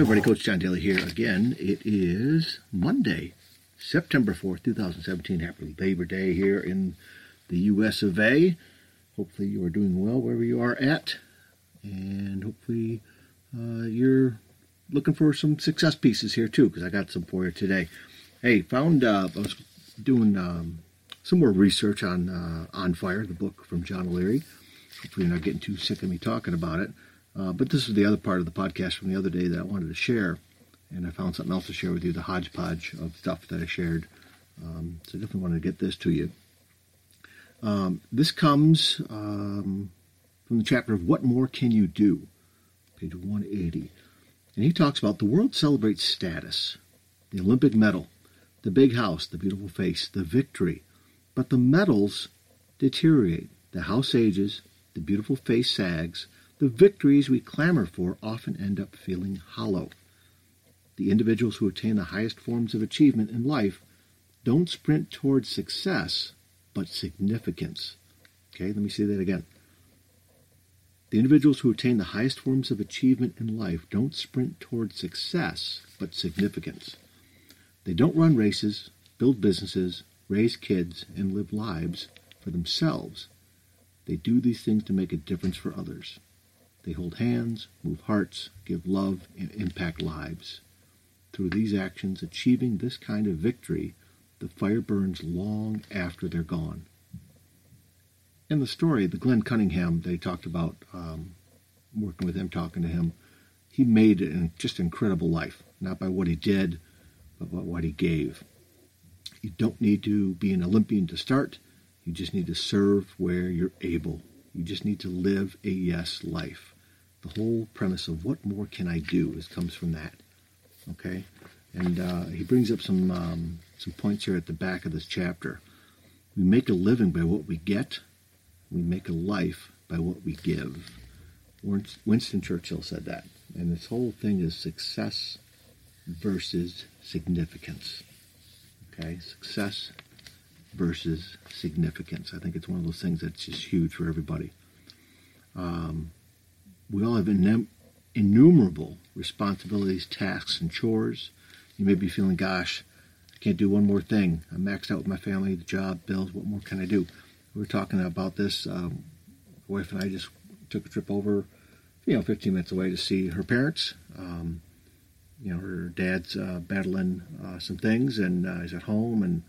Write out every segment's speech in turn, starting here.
everybody, Coach John Daly here again. It is Monday, September 4th, 2017. Happy Labor Day here in the US of A. Hopefully, you are doing well wherever you are at, and hopefully, uh, you're looking for some success pieces here too, because I got some for you today. Hey, found uh, I was doing um, some more research on uh, On Fire, the book from John O'Leary. Hopefully, you're not getting too sick of me talking about it. Uh, but this is the other part of the podcast from the other day that I wanted to share, and I found something else to share with you the hodgepodge of stuff that I shared. Um, so I definitely wanted to get this to you. Um, this comes um, from the chapter of What More Can You Do, page 180. And he talks about the world celebrates status, the Olympic medal, the big house, the beautiful face, the victory. But the medals deteriorate. The house ages, the beautiful face sags, the victories we clamor for often end up feeling hollow. The individuals who attain the highest forms of achievement in life don't sprint towards success, but significance. Okay, let me say that again. The individuals who attain the highest forms of achievement in life don't sprint towards success, but significance. They don't run races, build businesses, raise kids, and live lives for themselves. They do these things to make a difference for others. They hold hands, move hearts, give love, and impact lives. Through these actions, achieving this kind of victory, the fire burns long after they're gone. In the story, the Glenn Cunningham they talked about, um, working with him, talking to him, he made an just incredible life, not by what he did, but by what he gave. You don't need to be an Olympian to start. You just need to serve where you're able. You just need to live a yes life. The whole premise of what more can I do is comes from that. Okay, and uh, he brings up some um, some points here at the back of this chapter. We make a living by what we get. We make a life by what we give. Winston Churchill said that, and this whole thing is success versus significance. Okay, success versus significance. I think it's one of those things that's just huge for everybody. Um, we all have innumerable responsibilities, tasks, and chores. You may be feeling, gosh, I can't do one more thing. I'm maxed out with my family, the job, bills. What more can I do? We were talking about this. Um, wife and I just took a trip over, you know, 15 minutes away to see her parents. Um, you know, her dad's uh, battling uh, some things, and uh, he's at home, and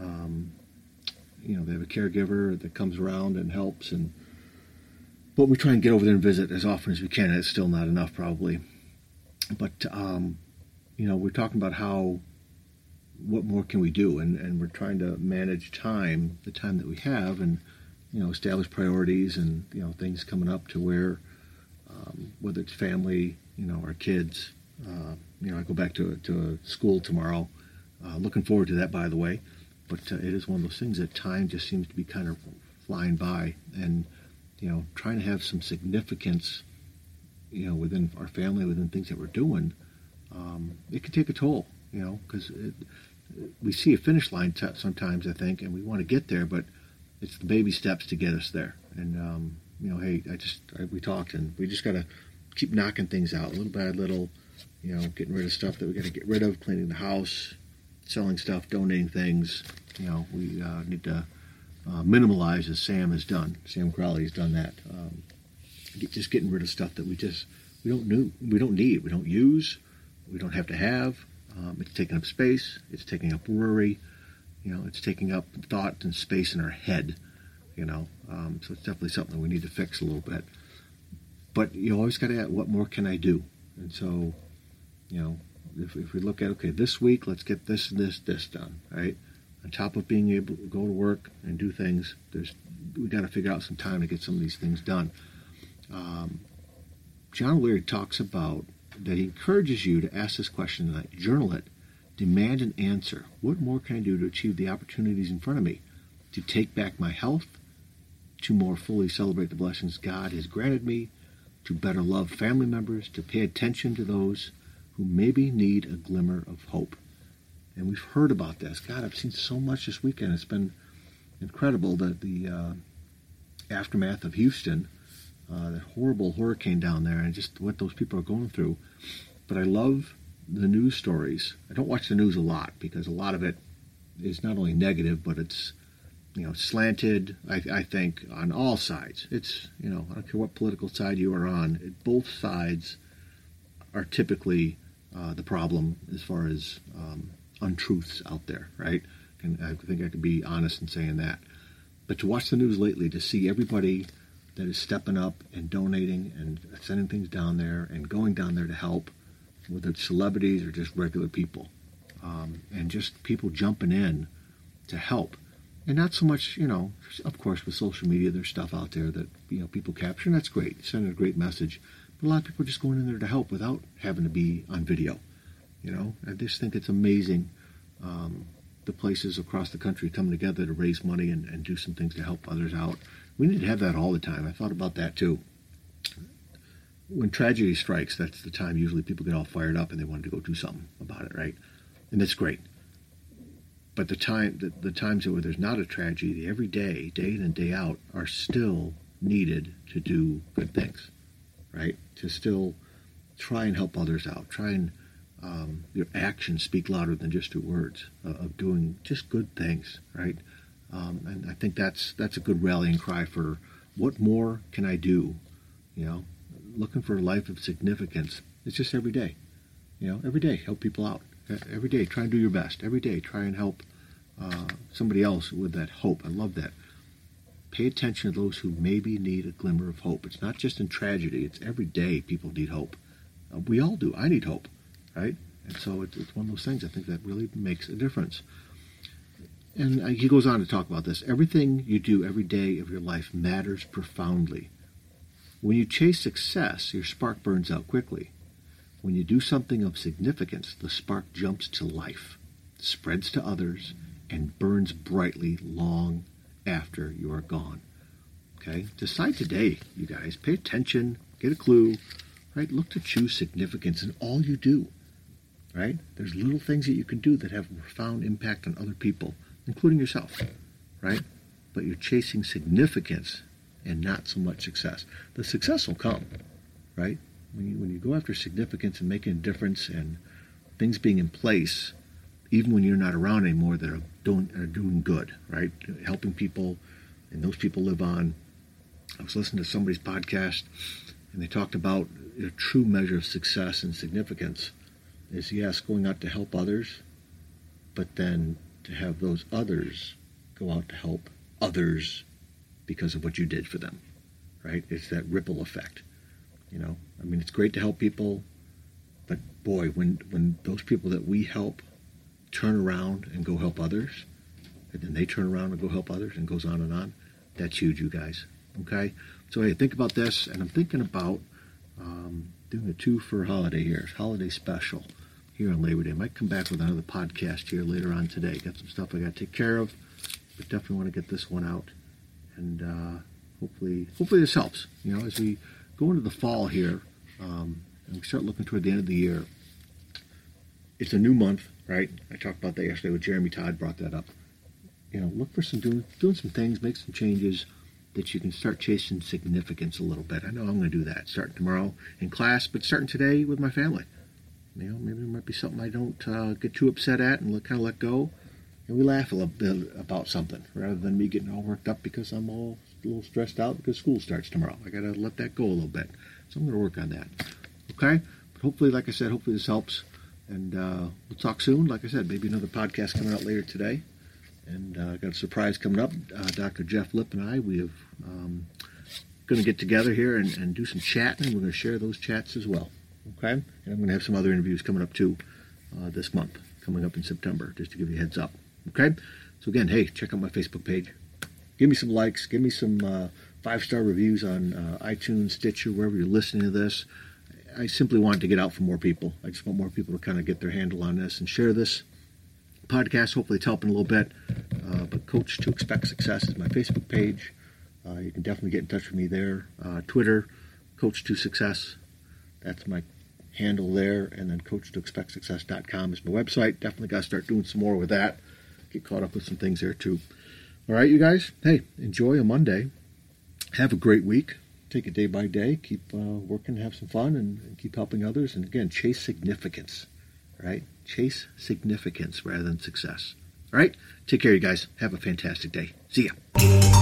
um, you know, they have a caregiver that comes around and helps, and but we try and get over there and visit as often as we can. It's still not enough, probably, but um, you know, we're talking about how what more can we do, and and we're trying to manage time, the time that we have, and you know, establish priorities and you know things coming up to where um, whether it's family, you know, our kids. Uh, you know, I go back to to school tomorrow. Uh, looking forward to that, by the way but uh, it is one of those things that time just seems to be kind of flying by, and you know, trying to have some significance, you know, within our family, within things that we're doing, um, it can take a toll, you know, because we see a finish line t- sometimes, I think, and we want to get there, but it's the baby steps to get us there. And um, you know, hey, I just I, we talked, and we just got to keep knocking things out, little by little, you know, getting rid of stuff that we got to get rid of, cleaning the house, selling stuff, donating things. You know, we uh, need to uh, minimalize as Sam has done. Sam Crowley has done that. Um, just getting rid of stuff that we just we don't need, we don't need, we don't use, we don't have to have. Um, it's taking up space. It's taking up worry. You know, it's taking up thought and space in our head. You know, um, so it's definitely something we need to fix a little bit. But you always got to ask, what more can I do? And so, you know, if, if we look at okay, this week let's get this and this this done, right? On top of being able to go to work and do things, there's we got to figure out some time to get some of these things done. Um, John Leary talks about that he encourages you to ask this question tonight, journal it, demand an answer. What more can I do to achieve the opportunities in front of me? To take back my health, to more fully celebrate the blessings God has granted me, to better love family members, to pay attention to those who maybe need a glimmer of hope. And we've heard about this. God, I've seen so much this weekend. It's been incredible that the uh, aftermath of Houston, uh, that horrible hurricane down there, and just what those people are going through. but I love the news stories. I don't watch the news a lot because a lot of it is not only negative, but it's you know slanted. I, I think on all sides. It's you know I don't care what political side you are on. Both sides are typically uh, the problem as far as um, untruths out there, right? And I think I could be honest in saying that. But to watch the news lately, to see everybody that is stepping up and donating and sending things down there and going down there to help, whether it's celebrities or just regular people, um, and just people jumping in to help. And not so much, you know, of course, with social media, there's stuff out there that, you know, people capture, and that's great, sending a great message. A lot of people are just going in there to help without having to be on video. You know, I just think it's amazing um, the places across the country coming together to raise money and, and do some things to help others out. We need to have that all the time. I thought about that too. When tragedy strikes, that's the time usually people get all fired up and they want to go do something about it, right? And it's great. But the time, the, the times where there's not a tragedy, every day, day in and day out, are still needed to do good things, right? To still try and help others out. Try and um, your actions speak louder than just your words uh, of doing just good things, right? Um, and I think that's that's a good rallying cry for what more can I do? You know, looking for a life of significance. It's just every day. You know, every day help people out. Every day try and do your best. Every day try and help uh, somebody else with that hope. I love that. Pay attention to those who maybe need a glimmer of hope. It's not just in tragedy. It's every day people need hope. Uh, we all do. I need hope, right? And so it's, one of those things I think that really makes a difference. And uh, he goes on to talk about this. Everything you do every day of your life matters profoundly. When you chase success, your spark burns out quickly. When you do something of significance, the spark jumps to life, spreads to others, and burns brightly long after you are gone. Okay? Decide today, you guys. Pay attention, get a clue, right? Look to choose significance in all you do, right? There's little things that you can do that have profound impact on other people including yourself, right? But you're chasing significance and not so much success. The success will come, right? When you, when you go after significance and making a difference and things being in place, even when you're not around anymore, that are doing, are doing good, right? Helping people, and those people live on. I was listening to somebody's podcast, and they talked about a true measure of success and significance is yes, going out to help others, but then to have those others go out to help others because of what you did for them, right? It's that ripple effect. You know, I mean, it's great to help people, but boy, when when those people that we help turn around and go help others, and then they turn around and go help others, and goes on and on, that's huge, you guys. Okay, so hey, think about this, and I'm thinking about um, doing a two for holiday here, holiday special here on Labor Day. I might come back with another podcast here later on today. Got some stuff I got to take care of, but definitely want to get this one out, and uh, hopefully, hopefully this helps. You know, as we go into the fall here, um, and we start looking toward the end of the year. It's a new month, right? I talked about that yesterday with Jeremy Todd. Brought that up. You know, look for some doing doing some things, make some changes that you can start chasing significance a little bit. I know I'm going to do that starting tomorrow in class, but starting today with my family. You know, maybe there might be something I don't uh, get too upset at and kind of let go. And we laugh a little bit about something rather than me getting all worked up because I'm all a little stressed out because school starts tomorrow. I got to let that go a little bit. So I'm going to work on that. Okay? But hopefully, like I said, hopefully this helps. And uh, we'll talk soon. Like I said, maybe another podcast coming out later today. And uh, got a surprise coming up. Uh, Dr. Jeff Lip and I, we have um, going to get together here and, and do some chatting. We're going to share those chats as well. Okay? And I'm going to have some other interviews coming up too uh, this month, coming up in September, just to give you a heads up. Okay? So again, hey, check out my Facebook page. Give me some likes. Give me some uh, five star reviews on uh, iTunes, Stitcher, wherever you're listening to this. I simply want to get out for more people. I just want more people to kind of get their handle on this and share this podcast. Hopefully, it's helping a little bit. Uh, but Coach to Expect Success is my Facebook page. Uh, you can definitely get in touch with me there. Uh, Twitter, Coach to Success. That's my handle there, and then coach2expectsuccess.com is my website. Definitely got to start doing some more with that. Get caught up with some things there too. All right, you guys. Hey, enjoy a Monday. Have a great week. Take it day by day, keep uh, working, have some fun, and, and keep helping others. And again, chase significance, right? Chase significance rather than success. All right? Take care, you guys. Have a fantastic day. See ya.